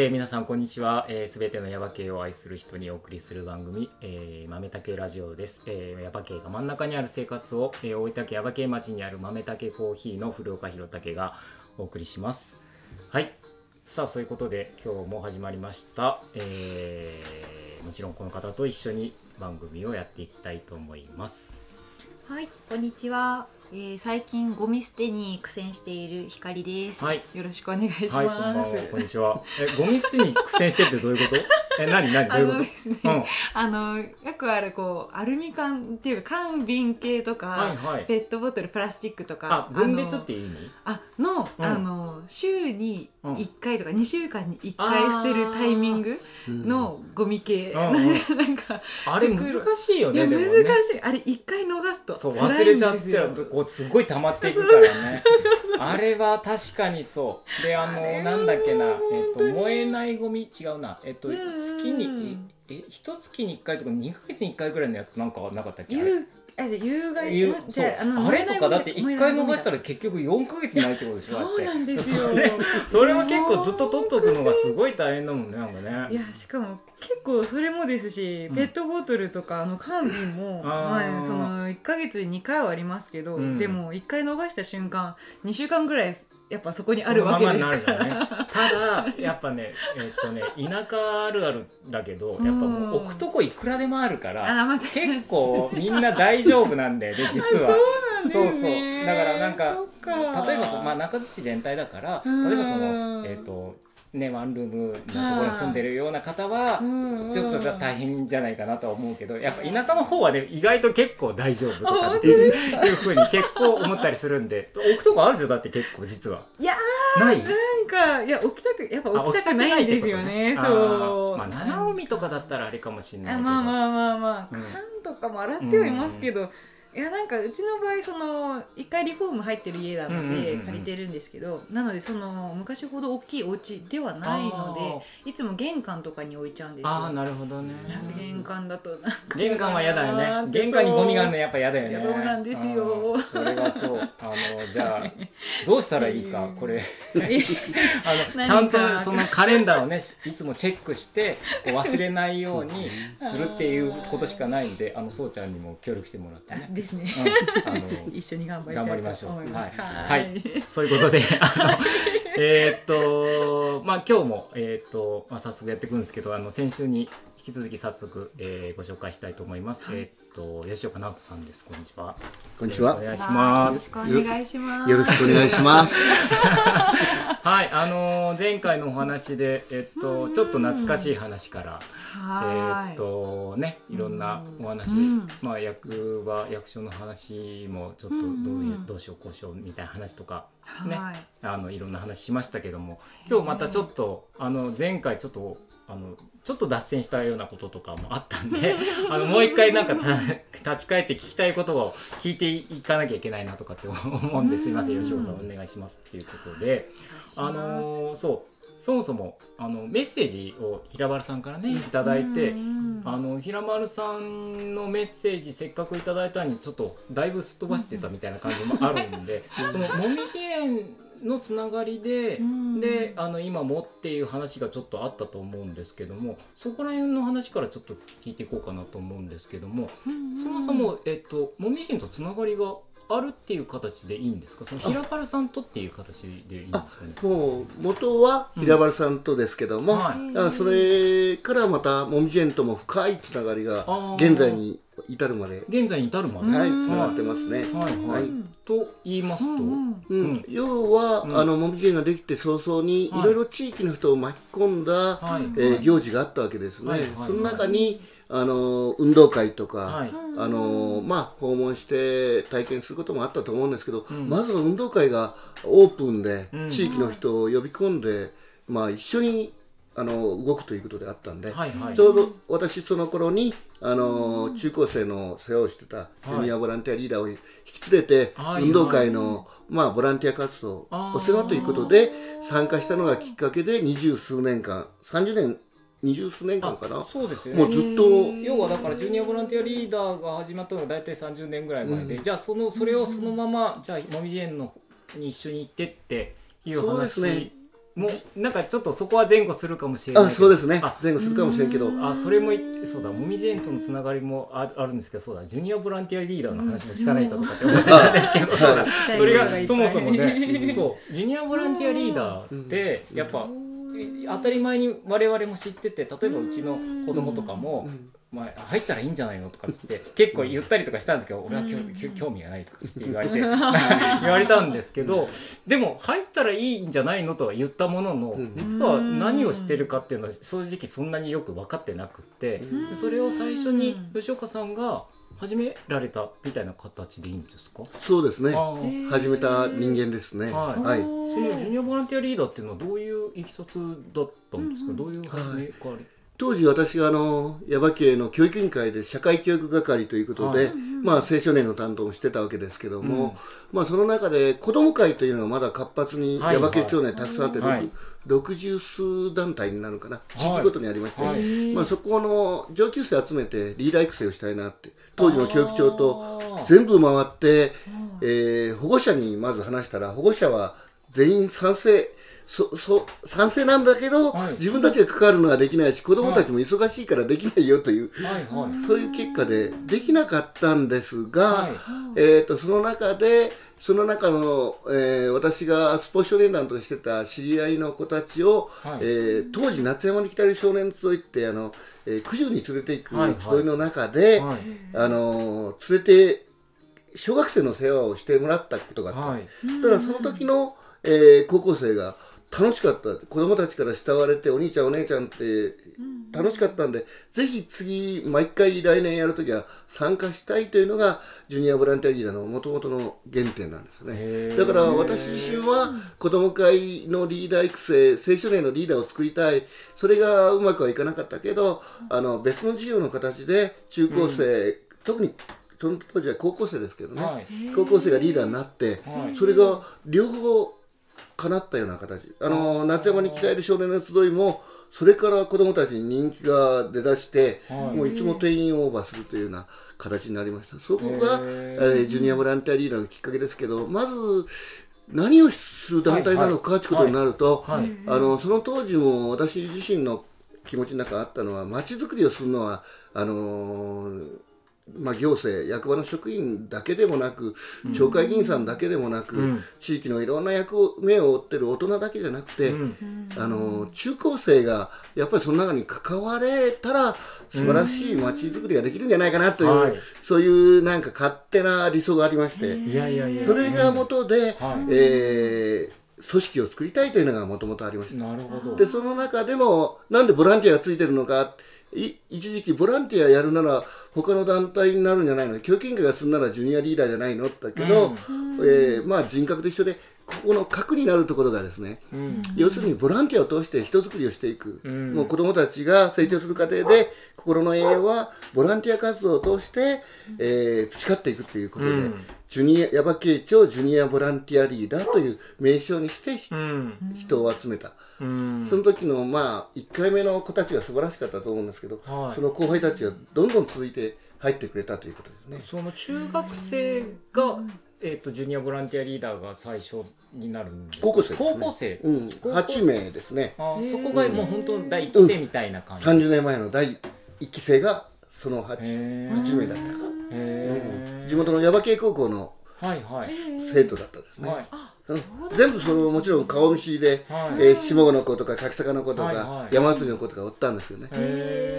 えー、皆さんこんにちは。す、えー、べ、てのヤバ系を愛する人にお送りする番組、えー、豆竹ラジオです。えー、ヤバ系が真ん中にある生活を、えー、大分県ヤバ系町にある豆竹コーヒーの古岡弘武がお送りします。はい。さあ、そういうことで今日も始まりました。えー、もちろんこの方と一緒に番組をやっていきたいと思います。はい、こんにちは。えー、最近ゴミ捨てに苦戦しているひかりです。はいよろしくお願いします。はい、こんばんは。こんにちは。え、ゴミ捨てに苦戦してってどういうことえ、何何どういうこと？ね、うん。あのよくあるこうアルミ缶っていうか缶瓶系とか、はいはい。ペットボトルプラスチックとかあ、分別っていう意味？あのあうん。のあの週にうん1回とか2週間に1回捨てるタイミングのゴミ系、うん。う んなんかあれ難しいよね、難。しい。あれ1回逃すとそう辛忘れちゃってこうすごい溜まっていくからね。あれは確かにそう。であのあなんだっけな、えっと燃えないゴミ？違うな。えっと月にええ一月に1回とか2ヶ月に1回ぐらいのやつなんかなかったっけ？あれ夕あじゃあ夕がいううんそう。じゃあれとかだって1回逃したらら結局4ヶ月ないってことでしょだって。そうなんですよ。それそれは結構ずっと取っとくのがすごい大変だもんねなんかね。いやしかも結構それもですし、うん。ペットボトルとかあの缶瓶もまあ、その1ヶ月に2回はありますけど、うん。でも1回逃した瞬間2週間ぐらいやっぱそこにあるわけです。から、よね。ただやっぱねえっとね田舎あるあるだけどやっぱもう置くとこいくらでもあるからあーまた結構みんな大丈夫なんだよね 実は。そうそうだからなんか。例えばさ、まあ、中津市全体だからうん。例えばそのえっ、とねワンルームのところに住んでるような方はうんちょっと大変じゃないかなとは思うけどやっぱ田舎の方はね意外と結構大丈夫とかっていういうふうに結構思ったりするんで。置くとこあるでしょ？だって結構実は。いやない？なんかいや置きたくやっぱ置きたくないんですよね。あそう。まあ七海とかだったらあれかもしれないあけど。まあまあまあまあ、うん。缶とかも洗ってはいますけど、いやなんかうちの場合その一回リフォーム入ってる家なので借りてるんですけど、なのでその昔ほど大きいお家ではないのでいつも玄関とかに置いちゃうんですよ。あなるほどね。玄関だとなんか玄関は嫌だよね。玄関にゴミがあるのやっぱ嫌だよね。そうなんですよ。うんそれはそう。あのじゃあどうしたらいいかこれ。あのちゃんとそのカレンダーをねいつもチェックしてこう忘れないようにするっていうことしかないんであのそうちゃんにも協力してもらってね、ですね、うん、あの 一緒に頑張りたいりましょうと思います。はい。はい。そういうことで あのえーっとまあ今日もえーっと、まあ、早速やっていくんですけどあの先週に引き続き早速、えーご紹介したいと思います、えーっと吉岡直人さんです。こんにちは。こんにちは。よろしくお願いします。よろしくお願いします。よろしくお願いします。はいあのー前回のお話でえーっとちょっと懐かしい話からはい。えーっとねいろんなお話、うん。まあ役は役所の話もちょっとどういう、うんどうしようこうしようみたいな話とかね。はい。あのいろんな話しましたけども今日またちょっとあの前回ちょっとあのちょっと脱線したようなこととかもあったんで あのもう一回なんかた 立ち返って聞きたいことを聞いていかなきゃいけないなとかって思うんですいませんうん。吉岡さんお願いしますっていうことであのそうそもそもあのメッセージを平原さんからねいただいてうんあの平丸さんのメッセージせっかくいただいたのにちょっとだいぶすっ飛ばしてたみたいな感じもあるんでそのもみじ園のつながりで、うん。であの今もっていう話がちょっとあったと思うんですけどもそこら辺の話からちょっと聞いていこうかなと思うんですけども、そもそも、えっと、もみじ園とつながりがあるっていう形でいいんですか？その平原さんとっていう形でいいんですかね？もう元は平原さんとですけども、はい。だからそれからまたもみじ園とも深いつながりが現在に至るまで、現在に至るまで、はい、うん。つながってますね。はいと言いますと、うん要は、うん。あのもみじ園ができて早々にはい。いろいろ地域の人を巻き込んだ、はい。えー行事があったわけですね。はいはいその中にあの運動会とか、はい。あのまあ、訪問して体験することもあったと思うんですけど、ん。まずは運動会がオープンで、うん。地域の人を呼び込んで、まあ、一緒にあの動くということであったんで、はいはい。ちょうど私その頃にあの中高生の世話をしてたジュニアボランティアリーダーを引き連れて、はい運動会の、まあ、ボランティア活動お世話ということで参加したのがきっかけで二十数年間30年二十数年間かな。あそうですよね。もうずっと要はだからジュニアボランティアリーダーが始まったのが大体30年ぐらい前で、じゃあそのそれをそのままじゃあもみじ園のに一緒に行ってっていうそうで話すねもうなんかちょっとそこは前後するかもしれないあけど。そうですね。あ。前後するかもしれんけど。あそれもいそうだ。もみじ園とのつながりもああるんですけど。そうだ。ジュニアボランティアリーダーの話も聞かないととかって思ってたんですけど、そうだそれがそもそもね。そう。ジュニアボランティアリーダーってやっぱ当たり前に我々も知ってて例えばうちの子供とかも、まあ、入ったらいいんじゃないのとかっつって結構言ったりとかしたんですけど俺は興味がないとかっつって 言われて。言われたんですけどでも入ったらいいんじゃないのとは言ったもののうん。実は何をしてるかっていうのは正直そんなによく分かってなくってうん。それを最初に吉岡さんが始められたみたいな形でいいんですか？そうですね。始めた人間ですね。はい。はい。そのジュニアボランティアリーダーっていうのはどういういきさつだったんですか、どういう始めから、当時私があの耶馬渓の教育委員会で社会教育係ということで、はい。まあ青少年の担当もしてたわけですけども、まあその中で子ども会というのがまだ活発にはい。耶馬渓町内たくさんあって、はい。60数団体になるかな地域ごとにありまして、はい。まあ、そこの上級生集めてリーダー育成をしたいなって当時の教育長と全部回って、えー保護者にまず話したら保護者は全員賛成そそ賛成なんだけど、はい。自分たちが関わるのはできないし子どもたちも忙しいからできないよという、はいはい。そういう結果でできなかったんですが、はい。えー、とその中でその中の、えー私がスポーツ少年団としてた知り合いの子たちを、はい。えー当時夏山に来たり少年集いってあの、えー九十に連れていはい。く集いの中で、はい。あのー連れて小学生の世話をしてもらったことがあった、はい。ただその時の、えー高校生が楽しかった子供たちから慕われてお兄ちゃんお姉ちゃんって楽しかったんで、ぜひ次毎回来年やるときは参加したいというのがジュニアボランティアリーダーのもともとの原点なんですね。だから私自身は子ども会のリーダー育成青少年のリーダーを作りたい。それがうまくはいかなかったけどあの別の授業の形で中高生、特にその当時は高校生ですけどね、はい。高校生がリーダーになって、はい。それが両方叶ったような形。あの夏山に鍛える少年の集いもそれから子どもたちに人気が出だして、はい。もういつも定員オーバーするというような形になりました。そこが、へえージュニアボランティアリーダーのきっかけですけどまず何をする団体なのかということになると、はい。あのその当時も私自身の気持ちの中あったのは街づくりをするのはあのーまあ、行政役場の職員だけでもなく町会議員さんだけでもなく、うん。地域のいろんな役目を負ってる大人だけじゃなくて、うん。あの中高生がやっぱりその中に関われたら素晴らしい街づくりができるんじゃないかなという、はい。そういうなんか勝手な理想がありまして、それが元で、はい。えー組織を作りたいというのがもともとありました。なるほど。でその中でもなんでボランティアがついてるのかい一時期ボランティアやるなら他の団体になるんじゃないの？教育委員会がするならジュニアリーダーじゃないの？だけど、えーまあ、人格と一緒でここの核になるところがですね、うん。要するにボランティアを通して人づくりをしていく、うん。もう子どもたちが成長する過程で心の栄養はボランティア活動を通して、えー培っていくということで、うん。ジュニア耶馬渓町ジュニアボランティアリーダーという名称にして人を集めた。うん。その時のまあ1回目の子たちが素晴らしかったと思うんですけど、はい。その後輩たちがどんどん続いて入ってくれたということですね。その中学生が、えー、とジュニアボランティアリーダーが最初になるんですか？高校生ですね。高校生、うん、高校8名ですね。あーそこがもう本当第一期生みたいな感じ、30年前の第1期生がその 8, へー。8名だったか、へー。地元の耶馬渓高校のはいはい。生徒だったですね。はい。うん。全部そのもちろん顔見知りで、はい。えー下郷の子とか柿坂の子とか、はいはい。山祭りの子とかおったんですよね。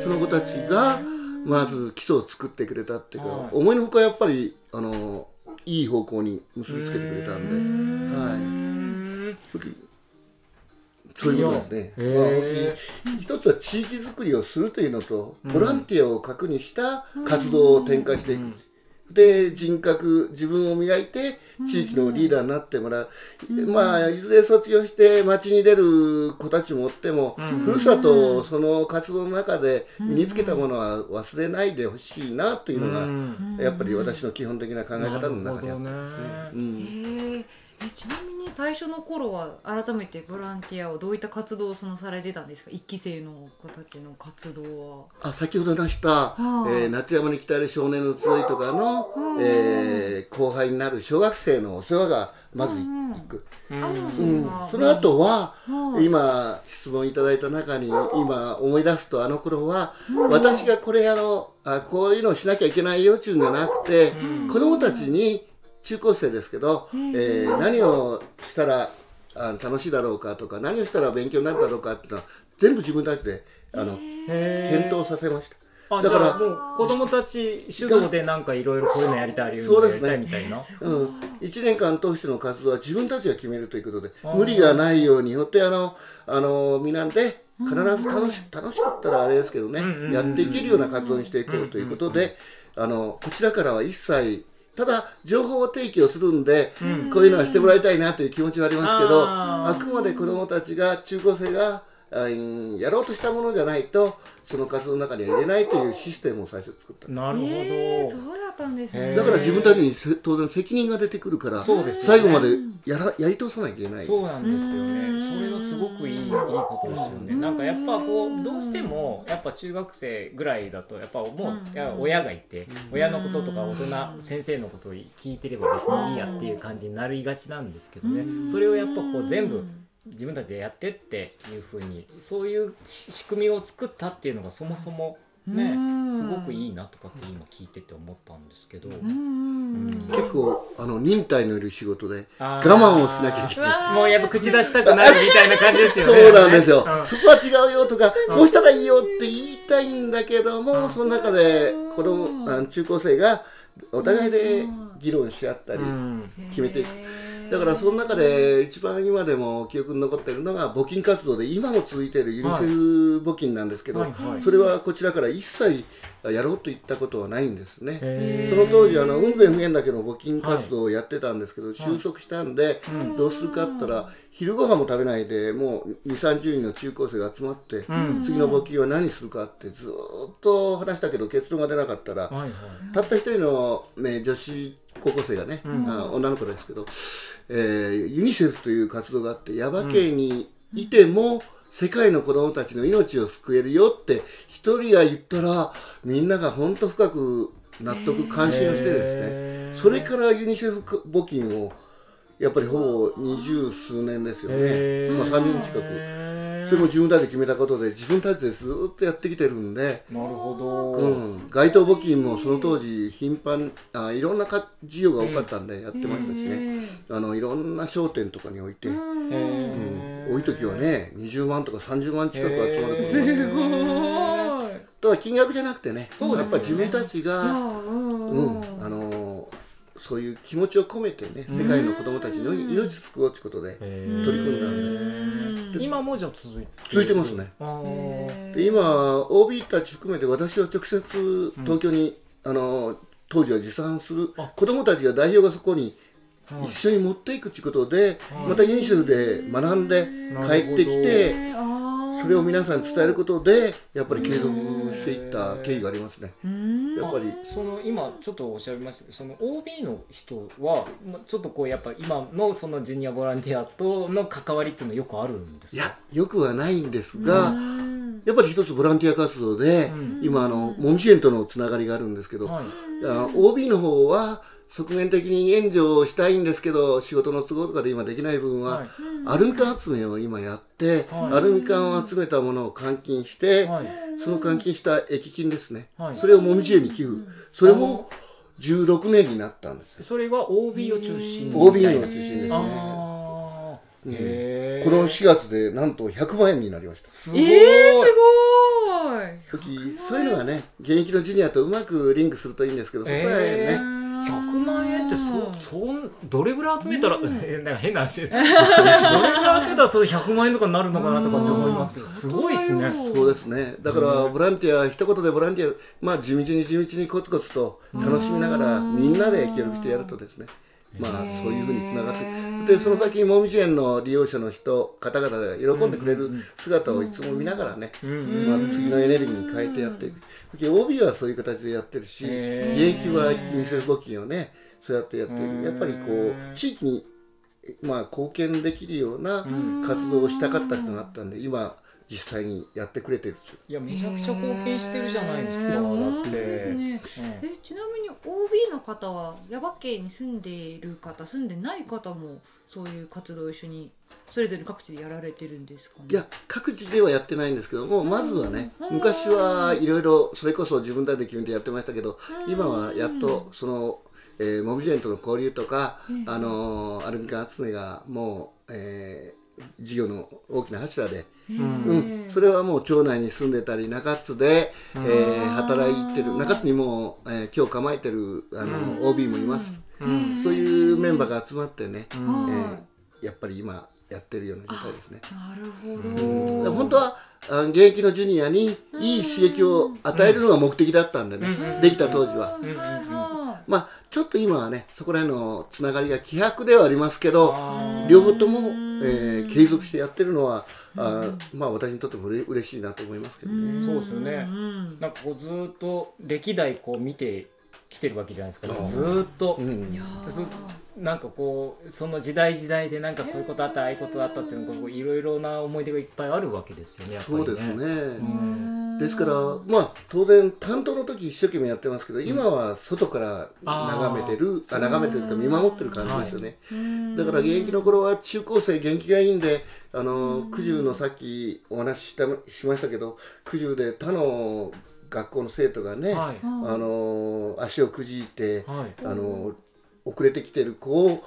その子たちがまず基礎を作ってくれたっていうか、はい。思いのほかやっぱりあのいい方向に結びつけてくれたんで、はい、うんそういうことですね。まあ一つは地域づくりをするというのと、ボランティアを核にした活動を展開していく。で人格自分を磨いて地域のリーダーになってもらう、まあいずれ卒業して街に出る子たちもおっても、ふるさとをその活動の中で身につけたものは忘れないでほしいなというのが、うん。やっぱり私の基本的な考え方の中にあったんですね。うん。へええちなみ最初の頃は改めてボランティアをどういった活動をそのされてたんですか？一期生の子たちの活動は。あ先ほど話した、あ。えー夏山に来たる少年の集いとかの、うんえー後輩になる小学生のお世話がまずうん。一く、うん。あもううん。はその後は、はい今質問いただいた中に今思い出すとあの頃は、私がこれやろうあこういうのをしなきゃいけないよっていうんじゃなくて、子供たちに中高生ですけど、えー何をしたらあ楽しいだろうかとか何をしたら勉強になるだろうかっていうのは全部自分たちであの検討させました。あだからもう子供たち主導でなんかいろいろこういうのやりたいああいうのやりそうですね。たいみたい。な。うん、1年間通しての活動は自分たちが決めるということで無理がないようによってあのあのみんなで必ず楽し楽しかったらあれですけどね、やっていけるような活動にしていこうということで、あのこちらからは一切ただ情報を提供するんで、こういうのはしてもらいたいなという気持ちはありますけどあくまで子どもたちが中高生がやろうとしたものじゃないとその活動の中には入れないというシステムを最初作った。なるほど。えー、そうだったんですね。だから自分たちにせ当然責任が出てくるから、そうですよね最後までやらやり通さなきゃいけない。そうなんですようんね。それはすごくいいいいことですよね。なんかやっぱこうどうしてもやっぱ中学生ぐらいだとやっぱもういや親がいて親のこととか大人先生のことを聞いてれば別にいいやっていう感じになりがちなんですけどね。それをやっぱこう全部自分たちでやってっていうふうにそういうし仕組みを作ったっていうのがそもそもねうん。すごくいいなとかって今聞いてて思ったんですけど。結構あの忍耐のいる仕事で我慢をしなきゃいけない。もうやっぱ口出したくなるみたいな感じですよそね。うなんですよ、うん。そこは違うよとか、こうしたらいいよって言いたいんだけども、うん。その中で子供あ中高生がお互いで議論し合ったり、うん。決めていくだからその中で一番今でも記憶に残っているのが募金活動で今も続いているユニセフ募金なんですけど、はいはい。それはこちらから一切やろうと言ったことはないんですね。へその当時あの雲仙普賢岳の募金活動をやってたんですけど、収束したんで、どうするかったら昼ご飯も食べないでもう2 3 0人の中高生が集まって、ん。次の募金は何するかってずーっと話したけど結論が出なかったら、はいはい。たった一人の、ね、女子高校生がね、あ女の子ですけど、えーユニセフという活動があって耶馬渓にいても、世界の子どもたちの命を救えるよって一人が言ったらみんなが本当深く納得関心をしてですね。それからユニセフ募金をやっぱりほぼ二十数年ですよね、まあ、30年近くそれも自分たちで決めたことで自分たちでずーっとやってきてるんで。なるほど。うん、街頭募金もその当時頻繁あいろんなか需要が多かったんでやってましたしね、あのいろんな商店とかに置いて、うん。多い時はね20万とか30万近く集まることす。ごい。ただ金額じゃなくてねそうですよね。やっぱ自分たちが、うん。うん。あのーそういう気持ちを込めてね世界の子どもたちの命救おうということで取り組んだんで今もじゃあ続いて。続いてますね。で今 OB たち含めて私は直接東京に、あの当時は持参する子どもたちが代表がそこに一緒に持っていくということで、またユニセフで学んで帰ってきてそれを皆さんに伝えることでやっぱり継続していった経緯がありますね。やっぱり。その今ちょっとおっしゃいましたけどその OB の人はまあちょっとこうやっぱ今のそのジュニアボランティアとの関わりっていうのはよくあるんですか？いやよくはないんですが、うん。やっぱり一つボランティア活動で、ん。今あのモミジ園とのつながりがあるんですけど、はい。あ OB の方は側面的に援助をしたいんですけど仕事の都合とかで今できない分は、はい。アルミ缶集めを今やって、はい。アルミ缶を集めたものを換金して、はいその換金した液金ですね、はい。それをもみじ園に寄付。それも16年になったんですよ。それが OB を中心に。OB の中心ですね。あー。へー。この4月でなんと100万円になりました。すごい、えー、すごい。時そういうのがね現役のジュニアとうまくリンクするといいんですけどそこはね、えー100万円ってそそんどれぐらい集めたら、えなんか変な話。どれぐらい集めたらそれ100万円とかになるのかなとかって思いますけどすごいですね。そうですね。だからボランティア一言でボランティアまあ地道に地道にコツコツと楽しみながらみんなで協力してやるとですねまあそういうふうにつながってでその先にもみじ園の利用者の人方々が喜んでくれる姿をいつも見ながらね、まあ、次のエネルギーに変えてやっていく。で OB はそういう形でやってるし現役はユニセフ募金をねそうやってやっているやっぱりこう地域に、えまあ、貢献できるような活動をしたかったっていうのがあったんで今実際にやってくれてるんですよ。いやめちゃくちゃ貢献してるじゃないですかへー。だ本当ってですね。うんえちなみに OB の方は耶馬渓に住んでいる方住んでない方もそういう活動を一緒にそれぞれ各地でやられてるんですかね？いや各地ではやってないんですけどもまずはねうん昔はいろいろそれこそ自分たちで決めてやってましたけど今はやっとその、えーモビジェンとの交流とか、あのーアルミ缶集めがもう、えー事業の大きな柱で、うん、それはもう町内に住んでたり中津で、えー働いてる。中津にも、えー今日構えてるあの、OB もいます、そういうメンバーが集まってね、えーやっぱり今やってるような状態ですね。なるほど。本当はあ現役のジュニアにいい刺激を与えるのが目的だったんでね、できた当時は。あまあちょっと今はねそこら辺のつながりが希薄ではありますけどあ両方とも、えー継続してやってるのはあーまあ私にとってもうれ嬉しいなと思いますけどね。そうですよね。うんなんかこうずーっと歴代こう見てきてるわけじゃないですか。うんずーっと。うんなんかこうその時代時代でなんかこういうことあったああいうことあったっていうのがこういろいろな思い出がいっぱいあるわけですよねやっぱりね。そうですね、うん。ですからまあ当然担当の時一生懸命やってますけど今は外から眺めてるあ眺めてるか見守ってる感じですよね、だから現役の頃は中高生元気がいいんであの九十のさっきお話ししたしましたけど九十で他の学校の生徒がね、はい。あの足をくじいて、はい。あの遅れてきてる子を、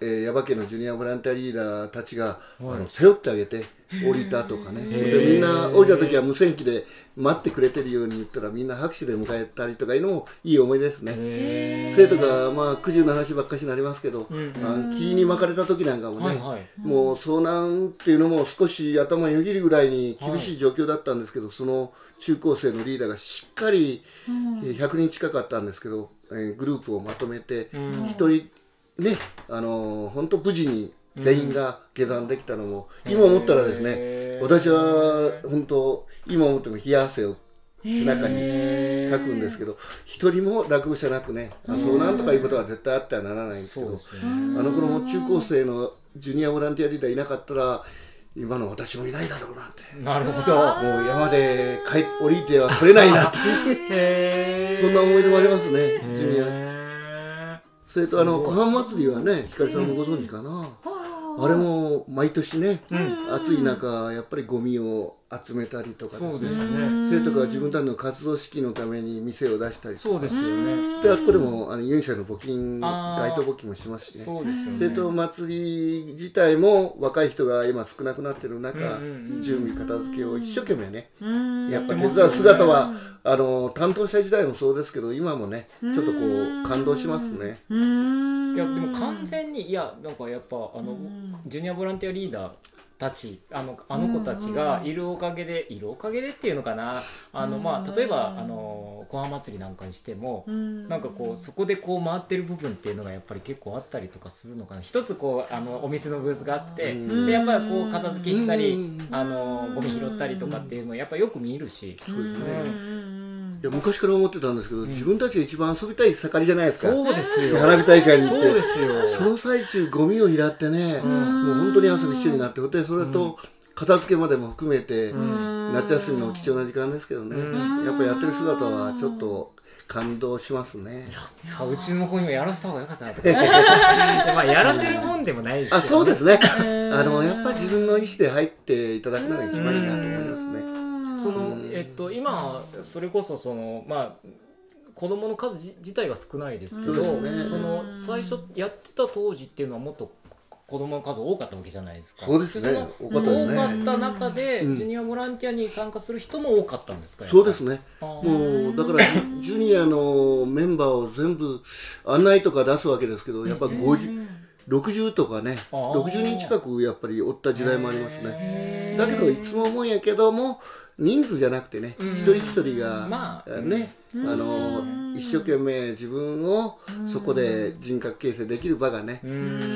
えー、耶馬渓のジュニアボランティアリーダーたちが、あの背負ってあげて降りたとかね。でみんな降りた時は無線機で待ってくれてるように言ったらみんな拍手で迎えたりとかいうのもいい思い出ですね。へ生徒がまあ九十の話ばっかしになりますけど、んうん。あの霧に巻かれた時なんかもね、はいはい。もう遭難っていうのも少し頭よぎるぐらいに厳しい状況だったんですけど、その中高生のリーダーがしっかり、えー100人近かったんですけど、えーグループをまとめて一、人ねあのー本当無事に全員が下山できたのも、今思ったらですね私は本当今思っても冷や汗を背中に書くんですけど一人も落語者なくね遭難とかいうことは絶対あってはならないんですけどあの頃も中高生のジュニアボランティアリーダーいなかったら今の私もいないだろうなって。なるほど。もう山で帰っ降りては来れないなって。へー。そんな思い出もありますねジュニア。へそれとあの湖畔祭りはねひかりさんもご存知かな、あれも毎年ね、暑い中やっぱりゴミを集めたりとかーそうですすね。生徒が自分たちの活動資金のために店を出したりとか。そうですよね。であっこでもあのユニセフの募金街頭募金もしますしね。そうですよね。生徒祭り自体も若い人が今少なくなってる中、準備片付けを一生懸命ね、うん。やっぱ手伝う姿はあの担当者時代もそうですけど今もねちょっとこう感動しますね。うん。いやでも完全にいやなんかやっぱあの、ジュニアボランティアリーダーたちあのあの子たちがいるおかげでいるおかげでっていうのかな。あの、まあ、例えばあの小浜祭りなんかにしても、なんかこうそこでこう回ってる部分っていうのがやっぱり結構あったりとかするのかな。一つこうあのお店のブースがあってうん。でやっぱりこう片付けしたりうん。あのゴミ拾ったりとかっていうのをやっぱよく見るし。そうですね。うんいや昔から思ってたんですけど、自分たちが一番遊びたい盛りじゃないですか。そうですよ。花火大会に行っそうてですよ。その最中ゴミを拾ってね、もう本当に遊び一緒になってでそれと片付けまでも含めて、夏休みの貴重な時間ですけどね、やっぱやってる姿はちょっと感動しますね。あうちの子にもやらせた方がよかったなと。か まあやらせるもんでもないですけど、あそうですね。あのやっぱり自分の意思で入っていただくのが一番いいなと思いますね。そのえっと今それこそそのまあ子供の数自自体が少ないですけど、ね。その最初やってた当時っていうのはもっと子供の数多かったわけじゃないですか。そうですね。多かったですね。多かった中で、うん。ジュニアボランティアに参加する人も多かったんですか。そうですね。もうだからジュニアのメンバーを全部案内とか出すわけですけど、やっぱ50、60とかね、あー。60人近くやっぱりおった時代もありますね。だけどいつも思うんやけども、人数じゃなくてね、一人一人が、まあ。ね、あの一生懸命自分をそこで人格形成できる場がね、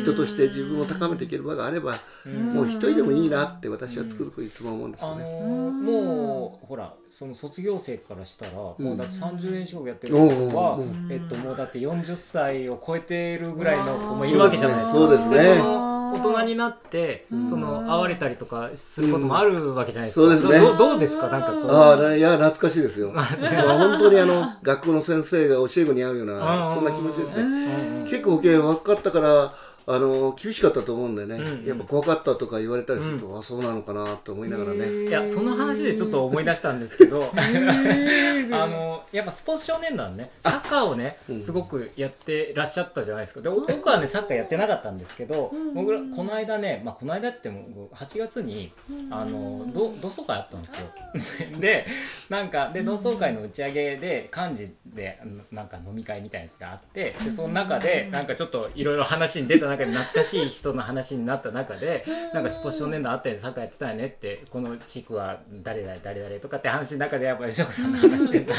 人として自分を高めていける場があれば、もう一人でもいいなって私はつくづくいつも思うんですあよね。もうほらその卒業生からしたら、もうだって30年近くやってる人は、うんえっともうだって40歳を超えてるぐらいの子もいるわけじゃないですか。そうですね大人になってうん。その会われたりとかすることもあるわけじゃないですか、うんそうですね。どどうですか？なんかこう。ああないや懐かしいですよ、まあ、本当にあの学校の先生が教え子に合うよううんなそんな気持ちですね、うん。結構保険若かったからあの厳しかったと思うんでね、うんやっぱ怖かったとか言われたりすると、あそうなのかなと思いながらね、いやその話でちょっと思い出したんですけど あのやっぱスポーツ少年団ねサッカーをねうん。すごくやってらっしゃったじゃないですか。で僕はねサッカーやってなかったんですけどうん。僕らこの間ね、まあ、この間っつっても8月にあのど同窓会あったんですよ。でなんかで同窓会の打ち上げで幹事でなんか飲み会みたいなやつがあってでその中でなんかちょっといろいろ話に出た中で懐かしい人の話になった中で なんかスポーツ少年団あったよねサッカーやってたよねってこの地区は誰々誰々とかって話の中でやっぱ吉岡さんの話になって、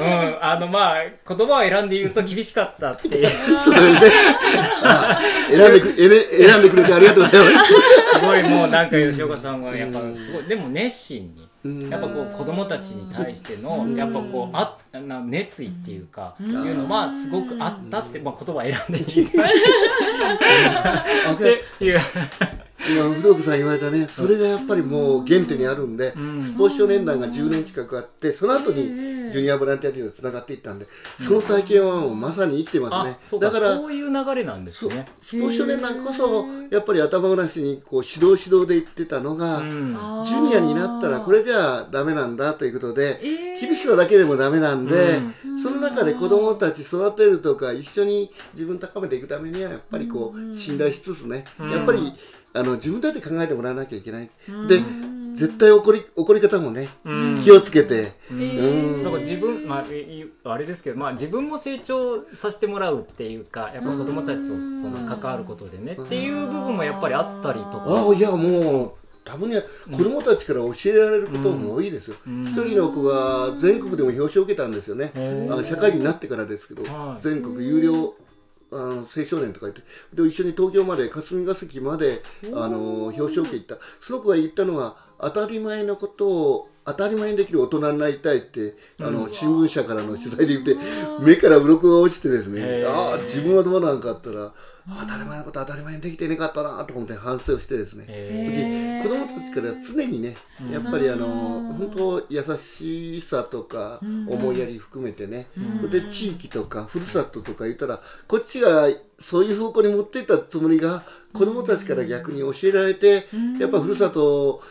うん、あのまあ言葉を選んで言うと厳しかったっていう。選んでく選んでくれてありがとうございます。すごいもうなんか吉岡さんはやっぱすごい。でも熱心に。うん。やっぱこう子供たちに対してのやっぱこうあな熱意っていうかいうのはすごくあったってまあ言葉選んで言い。たいて今不動さん言われたね。それがやっぱりもう原点にあるんで、ん。スポーツ少年団が10年近くあってその後にジュニアボランティアというのがつながっていったんでその体験はもうまさに生きてますあねだからそういう流れなんですね。スポーツ少年団こそやっぱり頭ごなしにこう指導指導で言ってたのが、うん。ジュニアになったらこれじゃダメなんだということで、えー。厳しさだけでもダメなんで、うん。その中で子どもたち育てるとか一緒に自分高めていくためにはやっぱりこう信頼しつつね、うん。やっぱりあの自分だって考えてもらわなきゃいけない、で絶対怒り怒り方もね、うん。気をつけて、うん。うん。だから自分まあいあれですけどまあ自分も成長させてもらうっていうかやっぱ子供たちとその関わることでねっていう部分もやっぱりあったりとか。ああいやもう多分ね子どもたちから教えられることも多いですよ。一、うん。人の子が全国でも表彰を受けたんですよね。あ社会人になってからですけど、はい。全国有料あの青少年とか言ってで一緒に東京まで霞が関まであの表彰を受け行った。その子が言ったのは当たり前のことを当たり前にできる大人になりたいってあの新聞社からの取材で言って目から鱗が落ちてですね。ああ自分はどうなんかあったらあ当たり前のこと当たり前にできてねかったなと思って反省をしてですね。へで子供たちから常にねやっぱりあの本当優しさとか思いやり含めてね。で地域とかふるさととか言ったらこっちがそういう方向に持っていったつもりが子供たちから逆に教えられてやっぱふるさとを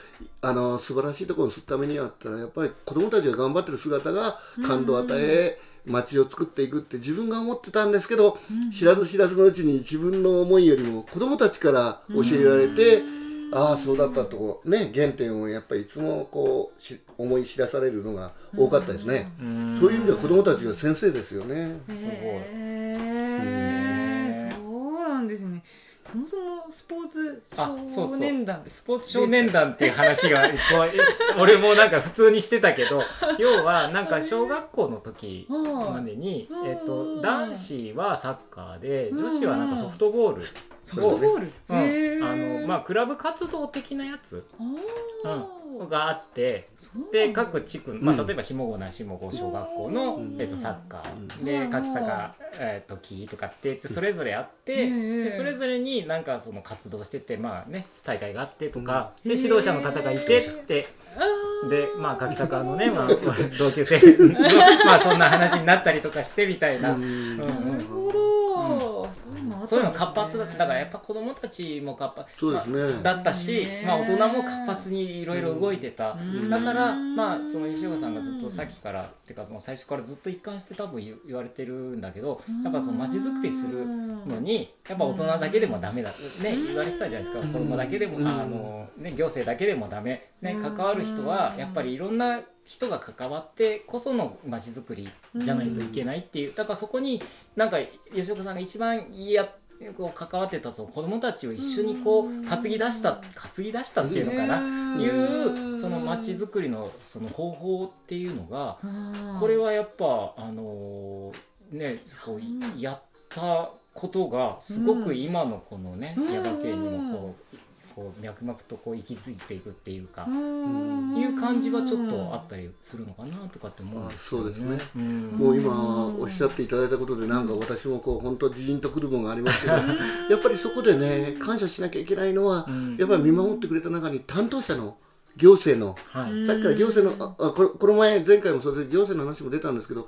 あの素晴らしいところにするためにはったらやっぱり子供たちが頑張ってる姿が感動を与え街を作っていくって自分が思ってたんですけど、知らず知らずのうちに自分の思いよりも子供たちから教えられて、ああそうだったとね原点をやっぱりいつもこうし思い知らされるのが多かったですね、うん。そういう意味では子供たちが先生ですよね。すごい。へーそうなんですねそもそもスポーツあそうそう。少年団スポーツ少年団っていう話が俺もなんか普通にしてたけど 要はなんか小学校の時までに、うんえっと男子はサッカーで女子はなんかソフトボールソフトボール？うん。あのまあクラブ活動的なやつ、あうん、ーがあってで各地区、まあ、うん。例えば下郷な下郷小学校の、うん。えっとサッカー、でうん。柿坂、えっと木とかって言ってそれぞれあって、うんでそれぞれになんかその活動しててまあね大会があってとか、うん。で指導者の方がいてって。でまあ柿坂のね、まあ、同級生 まあそんな話になったりとかしてみたいな、うん。うんね。そういうの活発だっただからやっぱ子供たちも活発そうですね。まあだったしね、まあ、大人も活発にいろいろ動いてた、ん。だからまあその吉岡さんがずっとさっきからっていうかもう最初からずっと一貫して多分言言われてるんだけどやっぱその街づくりするのにやっぱ大人だけでもダメだ。ね言われてたじゃないですか。子供だけでもうん。あの、ね、行政だけでもダメ、ね、関わる人はやっぱりいろんな人が関わってこその街づくりじゃないといけないっていうだからそこになんか吉岡さんが一番やこう関わってたその子供たちを一緒にこう担ぎ出した担ぎ出したっていうのかな、うん。いうその街づくりのその方法っていうのがうん。これはやっぱあのねこうやったことがすごく今のこのねうん。耶馬渓にもこうこう脈々とこう行き着いていくっていうかうんいう感じはちょっとあったりするのかなとかって思うんあですけどそうですね。うん。もう今おっしゃっていただいたことでなんか私もこう本当ジーンとくるものがありますけどやっぱりそこでね感謝しなきゃいけないのはうん。やっぱり見守ってくれた中に担当者の行政のはい。さっきから行政のああここの前前回もそうです行政の話も出たんですけど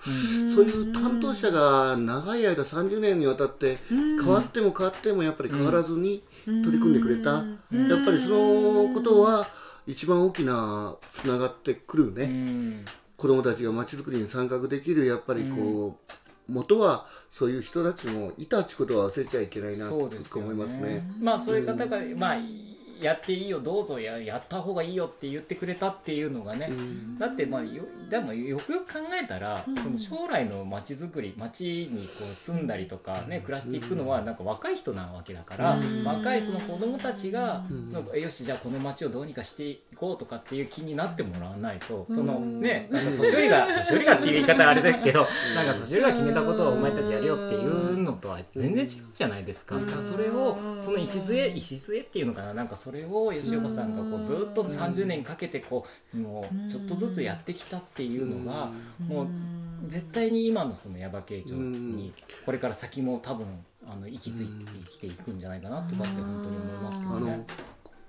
そういう担当者が長い間30年にわたって変わっても変わってもやっぱり変わらずに取り組んでくれた。やっぱりそのことは一番大きなつながってくるね、うん。子どもたちがまちづくりに参画できるやっぱりこう、元はそういう人たちもいたってことは忘れちゃいけないなと思いますね。まあそういう方が、まあやっていいよどうぞややった方がいいよって言ってくれたっていうのがね、うん。だってまあよでもよくよく考えたら、その将来の街づくり街にこう住んだりとかね暮らしていくのはなんか若い人なわけだから、うん。若いその子供たちが、ん。なんかよしじゃあこの街をどうにかしていこうとかっていう気になってもらわないと、そのねなんか年寄りが 年寄りがっていう言い方はあれだけど、なんか年寄りが決めたことをお前たちやるよっていうのとは全然違うじゃないですか。だからそれをその礎礎っていうのかな。なんかそれを吉岡さんがこうずっと30年かけてこうもうちょっとずつやってきたっていうのがもう絶対に今のその耶馬渓町にこれから先も多分あの息づいて生きていくんじゃないかなとかって本当に思いますけあのどね。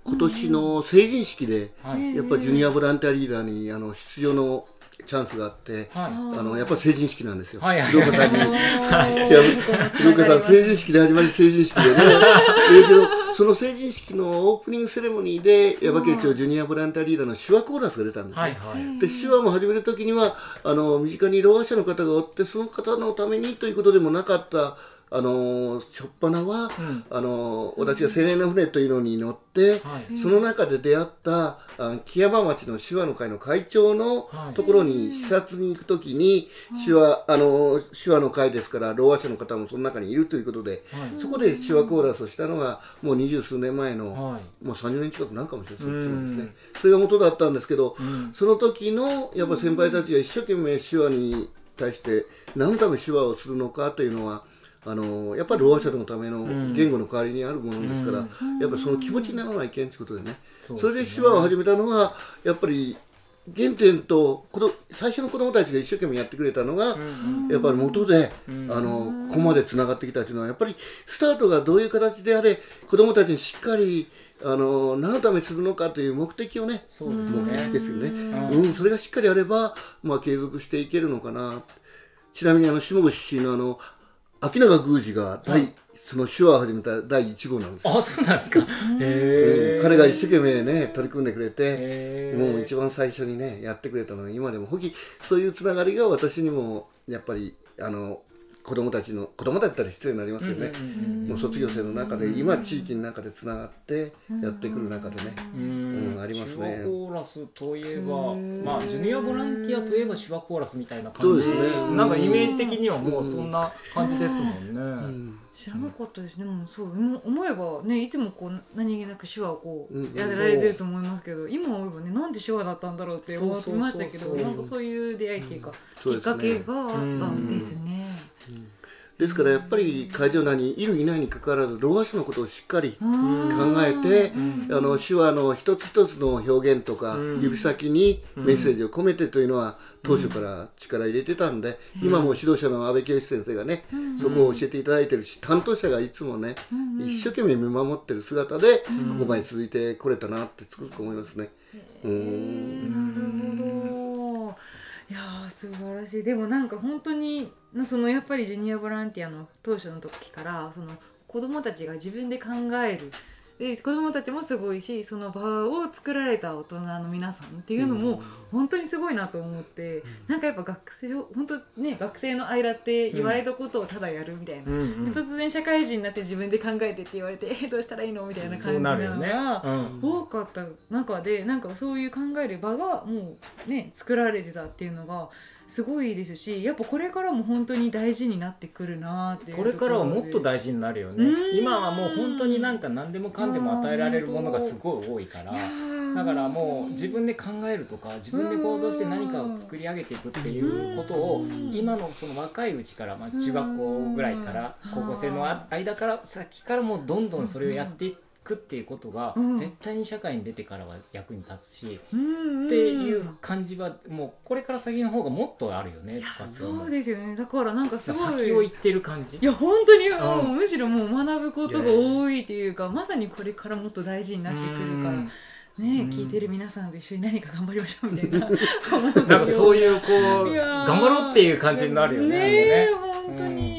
今年の成人式ではい。やっぱりジュニアボランティアリーダーにあの出場のチャンスがあって、はい。あのやっぱり成人式なんですよ。はい。さんに。はい。い。や広岡さん成人式で始まり成人式でね。ええけどその成人式のオープニングセレモニーで耶馬渓町ジュニアボランティアリーダーの手話コーラスが出たんですね。はいはい。で手話も始める時にはあの身近にろう者の方がおってその方のためにということでもなかったあの初っ端は、うん。あの私が青年の船というのに乗って、はい。その中で出会ったあ木山町の手話の会の会長のはい。ところに視察に行く時に、手話あの手話の会ですからろう者の方もその中にいるということで、はい。そこで手話コーラスをしたのがもう二十数年前の、はい。もう30年近くなるかもしれないですねうん。それが元だったんですけど、ん。その時のやっぱ先輩たちが一生懸命手話に対して何のため手話をするのかというのはあのやっぱりろう者のための言語の代わりにあるものですから、やっぱりその気持ちにならないけんということでね、それで手話を始めたのがやっぱり原点と最初の子どもたちが一生懸命やってくれたのが、やっぱり元で、あのここまでつながってきたというのはやっぱりスタートがどういう形であれ子どもたちにしっかりあの何のためにするのかという目的をねそうです目的ね。ですよね、ん。うん。それがしっかりあれば、まあ、継続していけるのかな。ちなみにあの下越のあの秋永宮司が第、その手話を始めた第1号なんですよあそうなんですか。え。ん彼が一生懸命ね取り組んでくれてもう一番最初にねやってくれたのが今でもほきそういうつながりが私にもやっぱりあの子供たちの子供だったら失礼になりますけどね、もう卒業生の中で今地域の中でつながってやってくる中でね、うん。うんありますね。手話コーラスといえば、まあジュニアボランティアといえば手話コーラスみたいな感じ、そうですね。なんかイメージ的にはもうそんな感じですもんね。うん知らなかったです。ね、もうそう思思えばねいつもこう何気なく手話をこううんやられてると思いますけど、今思えばねなんで手話だったんだろうって思ってましたけどそうそうそう。そうなんかそういう出会いっていうか、きっかけがあったんですね。ですからやっぱり会場内にいるいないにかかわらずろう者のことをしっかり考うんえて、ん。あの手話の一つ一つの表現とか、うん。指先にメッセージを込めてというのは当初から力入れてたんで、今も指導者の安倍清先生がね、そこを教えていただいてるし担当者がいつもね、一生懸命見守ってる姿で、ここまで続いてこれたなってつくづく思いますね。うんなるほど。いやー素晴らしい。でもなんか本当にそのやっぱりジュニアボランティアの当初の時からその子供たちが自分で考えるで子供たちもすごいしその場を作られた大人の皆さんっていうのも本当にすごいなと思って、なんかやっぱ学生本当ね学生の間って言われたことをただやるみたいな、うんうんで突然社会人になって自分で考えてって言われてえどうしたらいいのみたいな感じな。のが。うん多かった中でなんかそういう考える場がもうね作られてたっていうのがすごいですしやっぱこれからも本当に大事になってくるなってこれからはもっと事大事になるよね。うん。今はもう本当になんか何でもかんでも与えられるものがすごい多いから。だからもう自分で考えるとか自分で行動して何かを作り上げていくっていうことを今のその若いうちから、まあ、中学校ぐらいから高校生のあ間から先からもうどんどんそれをやっていくっていうことが、うん。絶対に社会に出てからは役に立つし、うんっていう感じはもうこれから先の方がもっとあるよねいや部活はもそうですよね。だからなんかすごい。先を行ってる感じ。いや本当にん。もうむしろもう学ぶことが多いっていうかまさにこれからもっと大事になってくるから。うん。ねうん。聞いてる皆さんと一緒に何か頑張りましょうみたいな。なんかそういうこう頑張ろうっていう感じになるよねね。ね本当に、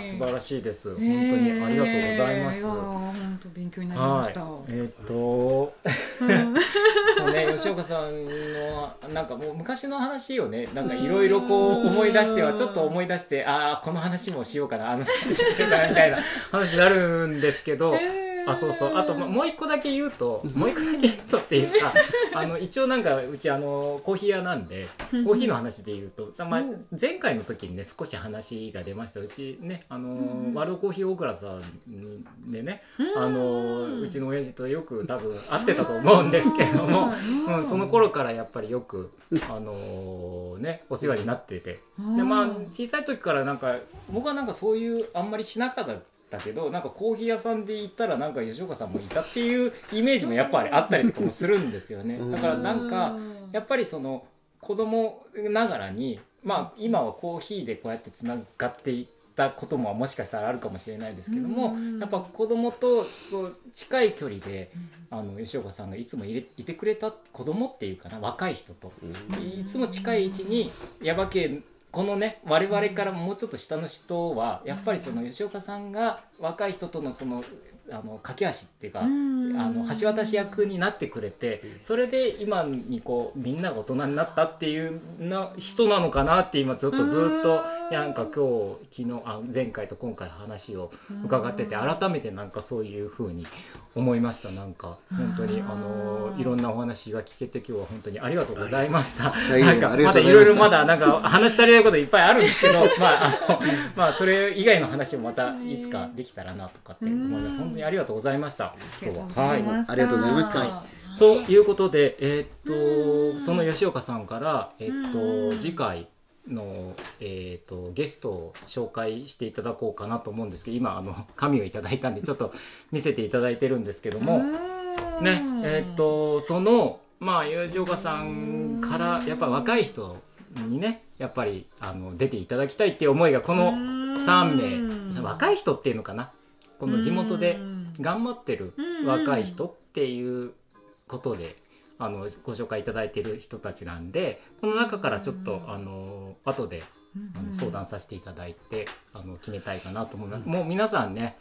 素晴らしいです、ねえ本当にありがとうございます。いやー本当勉強になりました、はい、えーっと ね吉岡さんのなんかもう昔の話をねなんかいろいろこう思い出してはちょっと思い出してああこの話もしようかなあの話も しようかなみたいな話になるんですけど。えーあそうそう。あとまもう一個だけ言うともう一個だけ言うとっていうか あの一応なんかうちあのコーヒー屋なんでコーヒーの話で言うと、まあうん、前回の時にね少し話が出ました。うちねあの、うん。ワールドコーヒーオークラさんでねうん。あのうちの親父とよく多分会ってたと思うんですけども、うん、その頃からやっぱりよくあのねお世話になってて。でまあ小さい時からなんか僕はなんかそういうあんまりしなかったけどなんかコーヒー屋さんで行ったらなんか吉岡さんもいたっていうイメージもやっぱりあったりとかもするんですよね。うん。だからなんかやっぱりその子供ながらにまあ今はコーヒーでこうやってつながっていったことももしかしたらあるかもしれないですけどもうん。やっぱ子供とそう近い距離であの吉岡さんがいつもいれいてくれた子供っていうかな若い人といつも近い位置に耶馬渓このね我々からもうちょっと下の人はやっぱりその吉岡さんが若い人とのそのあの架け橋っていうか、うんあの橋渡し役になってくれてそれで今にこうみんなが大人になったっていうな人なのかなって今ずっとずっとうんなんか今日昨日あ前回と今回話を伺ってて改めてなんかそういう風に思いましたなんか本当にあのいろんなお話が聞けて今日は本当にありがとうございました。いなんかまだいろいろまだなんか話し足りないこといっぱいあるんですけど、まああのまあそれ以外の話もまたいつかできたらなとかって思います。うん本当にありがとうございました。今日ははい。ありがとうございましたはということで、えーっとうんその吉岡さんから、えーっとうん次回の、えーっとゲストを紹介していただこうかなと思うんですけど今あの紙をいただいたんでちょっと見せていただいてるんですけども、うん。ねえーっとそのまあ吉岡さんからやっぱ若い人にねやっぱりあの出ていただきたいっていう思いがこの3名。若い人っていうのかな。この地元で頑張ってる若い人っていうことで、あのご紹介いただいてる人たちなんでこの中からちょっと、あの後であの相談させていただいてあの決めたいかなと思います。もう皆さんね、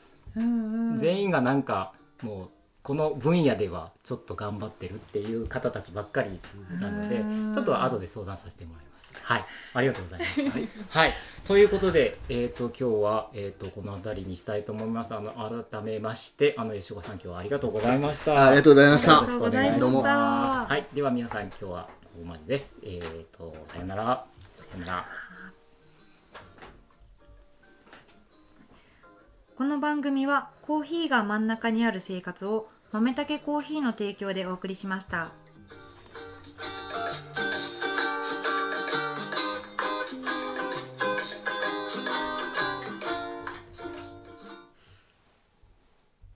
全員がなんかもうこの分野ではちょっと頑張ってるっていう方たちばっかりなのでうんちょっと後で相談させてもらいます。はい、ありがとうございます。はい、ということで、えっ、と今日はえっ、とこの辺りにしたいと思います。あの改めましてあの吉岡さん今日はありがとうございました。ありがとうございましたよろしくお願いしますはい、では皆さん今日はここまでです。えっ、とさよなら。さよなら。この番組はコーヒーが真ん中にある生活を豆たけコーヒーの提供でお送りしました。